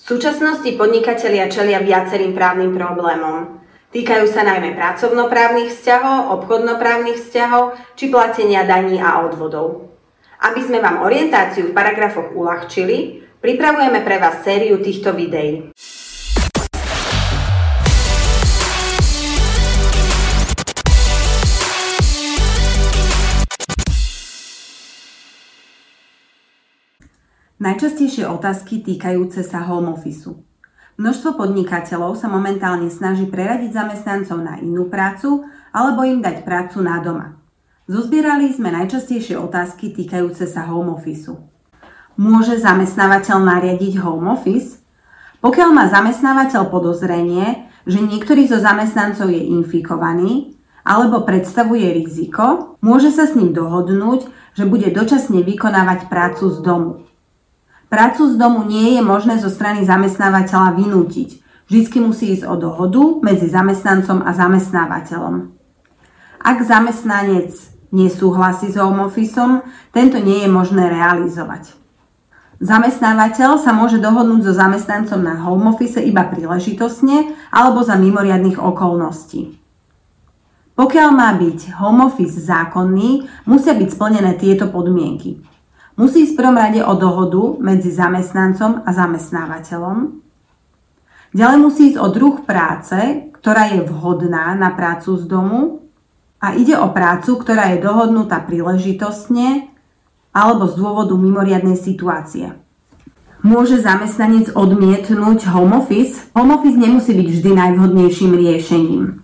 V súčasnosti podnikatelia čelia viacerým právnym problémom. Týkajú sa najmä pracovnoprávnych vzťahov, obchodnoprávnych vzťahov či platenia daní a odvodov. Aby sme vám orientáciu v paragrafoch uľahčili, pripravujeme pre vás sériu týchto videí. Najčastejšie otázky týkajúce sa home office. Množstvo podnikateľov sa momentálne snaží preradiť zamestnancov na inú prácu alebo im dať prácu na doma. Zozbierali sme najčastejšie otázky týkajúce sa home office. Môže zamestnávateľ nariadiť home office? Pokiaľ má zamestnávateľ podozrenie, že niektorý zo zamestnancov je infikovaný alebo predstavuje riziko, môže sa s ním dohodnúť, že bude dočasne vykonávať prácu z domu. Prácu z domu nie je možné zo strany zamestnávateľa vynútiť. Vždy musí ísť o dohodu medzi zamestnancom a zamestnávateľom. Ak zamestnanec nesúhlasí s home officeom, tento nie je možné realizovať. Zamestnávateľ sa môže dohodnúť so zamestnancom na home office iba príležitosne alebo za mimoriadných okolností. Pokiaľ má byť home office zákonný, musia byť splnené tieto podmienky. Musí ísť prvom rade o dohodu medzi zamestnancom a zamestnávateľom. Ďalej musí ísť o druh práce, ktorá je vhodná na prácu z domu a ide o prácu, ktorá je dohodnutá príležitostne alebo z dôvodu mimoriadnej situácie. Môže zamestnanec odmietnúť home office? Home office nemusí byť vždy najvhodnejším riešením.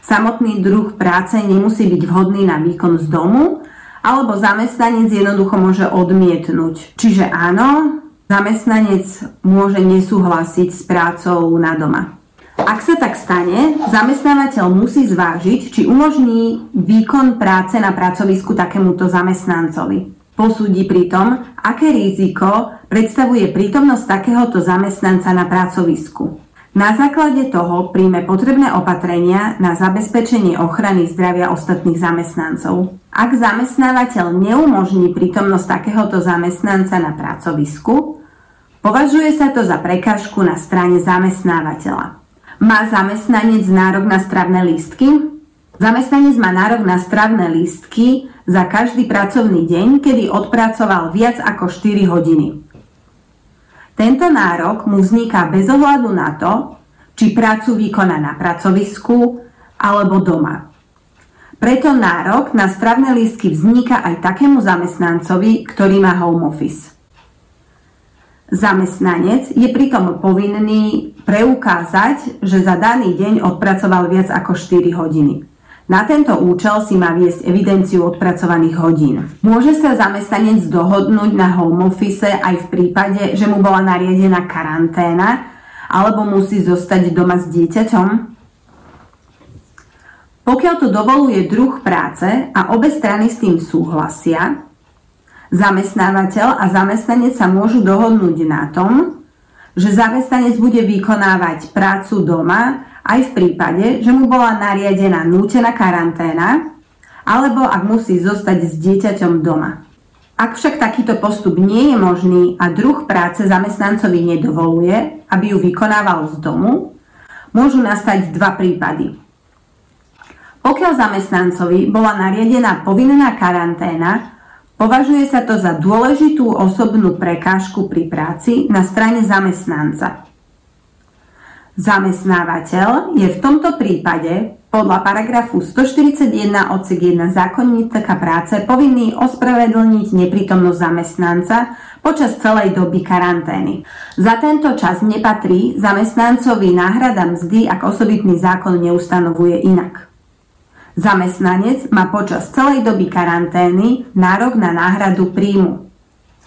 Samotný druh práce nemusí byť vhodný na výkon z domu, alebo zamestnanec jednoducho môže odmietnúť. Čiže áno, zamestnanec môže nesúhlasiť s prácou na doma. Ak sa tak stane, zamestnávateľ musí zvážiť, či umožní výkon práce na pracovisku takémuto zamestnancovi. Posúdi pritom, aké riziko predstavuje prítomnosť takéhoto zamestnanca na pracovisku. Na základe toho príjme potrebné opatrenia na zabezpečenie ochrany zdravia ostatných zamestnancov. Ak zamestnávateľ neumožní prítomnosť takéhoto zamestnanca na pracovisku, považuje sa to za prekážku na strane zamestnávateľa. Má zamestnanec nárok na stravné lístky? Zamestnanec má nárok na stravné lístky za každý pracovný deň, kedy odpracoval viac ako 4 hodiny. Tento nárok mu vzniká bez ohľadu na to, či prácu vykoná na pracovisku alebo doma. Preto nárok na stravné lístky vzniká aj takému zamestnancovi, ktorý má home office. Zamestnanec je pritom povinný preukázať, že za daný deň odpracoval viac ako 4 hodiny. Na tento účel si má viesť evidenciu odpracovaných hodín. Môže sa zamestnanec dohodnúť na home office aj v prípade, že mu bola nariadená karanténa alebo musí zostať doma s dieťaťom? Pokiaľ to dovoluje druh práce a obe strany s tým súhlasia, zamestnávateľ a zamestnanec sa môžu dohodnúť na tom, že zamestnanec bude vykonávať prácu doma aj v prípade, že mu bola nariadená nútená karanténa alebo ak musí zostať s dieťaťom doma. Ak však takýto postup nie je možný a druh práce zamestnancovi nedovoluje, aby ju vykonával z domu, môžu nastať dva prípady. Pokiaľ zamestnancovi bola nariadená povinná karanténa, považuje sa to za dôležitú osobnú prekážku pri práci na strane zamestnanca. Zamestnávateľ je v tomto prípade podľa paragrafu 141 odsek 1 zákonníka práce povinný ospravedlniť neprítomnosť zamestnanca počas celej doby karantény. Za tento čas nepatrí zamestnancovi náhrada mzdy, ak osobitný zákon neustanovuje inak. Zamestnanec má počas celej doby karantény nárok na náhradu príjmu.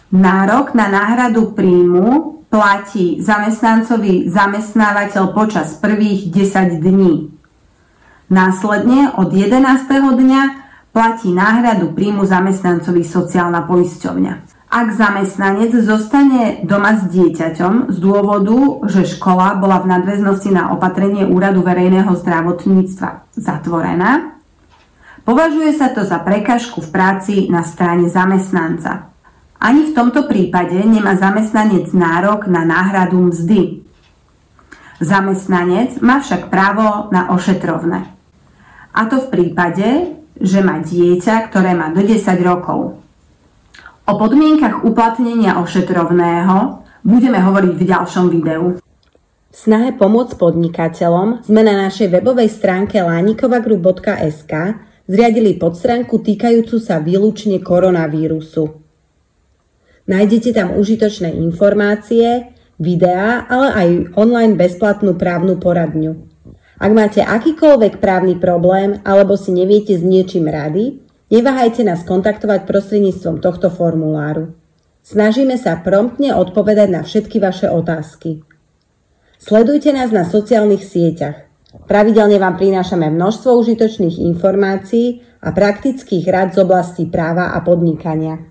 Nárok na náhradu príjmu platí zamestnancovi zamestnávateľ počas prvých 10 dní. Následne od 11. dňa platí náhradu príjmu zamestnancovi sociálna poisťovňa. Ak zamestnanec zostane doma s dieťaťom z dôvodu, že škola bola v nadväznosti na opatrenie Úradu verejného zdravotníctva zatvorená, považuje sa to za prekažku v práci na strane zamestnanca. Ani v tomto prípade nemá zamestnanec nárok na náhradu mzdy. Zamestnanec má však právo na ošetrovné. A to v prípade, že má dieťa, ktoré má do 10 rokov. O podmienkach uplatnenia ošetrovného budeme hovoriť v ďalšom videu. V snahe pomôcť podnikateľom sme na našej webovej stránke lánikovagru.sk zriadili podstránku týkajúcu sa výlučne koronavírusu. Nájdete tam užitočné informácie, videá, ale aj online bezplatnú právnu poradňu. Ak máte akýkoľvek právny problém alebo si neviete s niečím rady, neváhajte nás kontaktovať prostredníctvom tohto formuláru. Snažíme sa promptne odpovedať na všetky vaše otázky. Sledujte nás na sociálnych sieťach. Pravidelne vám prinášame množstvo užitočných informácií a praktických rád z oblasti práva a podnikania.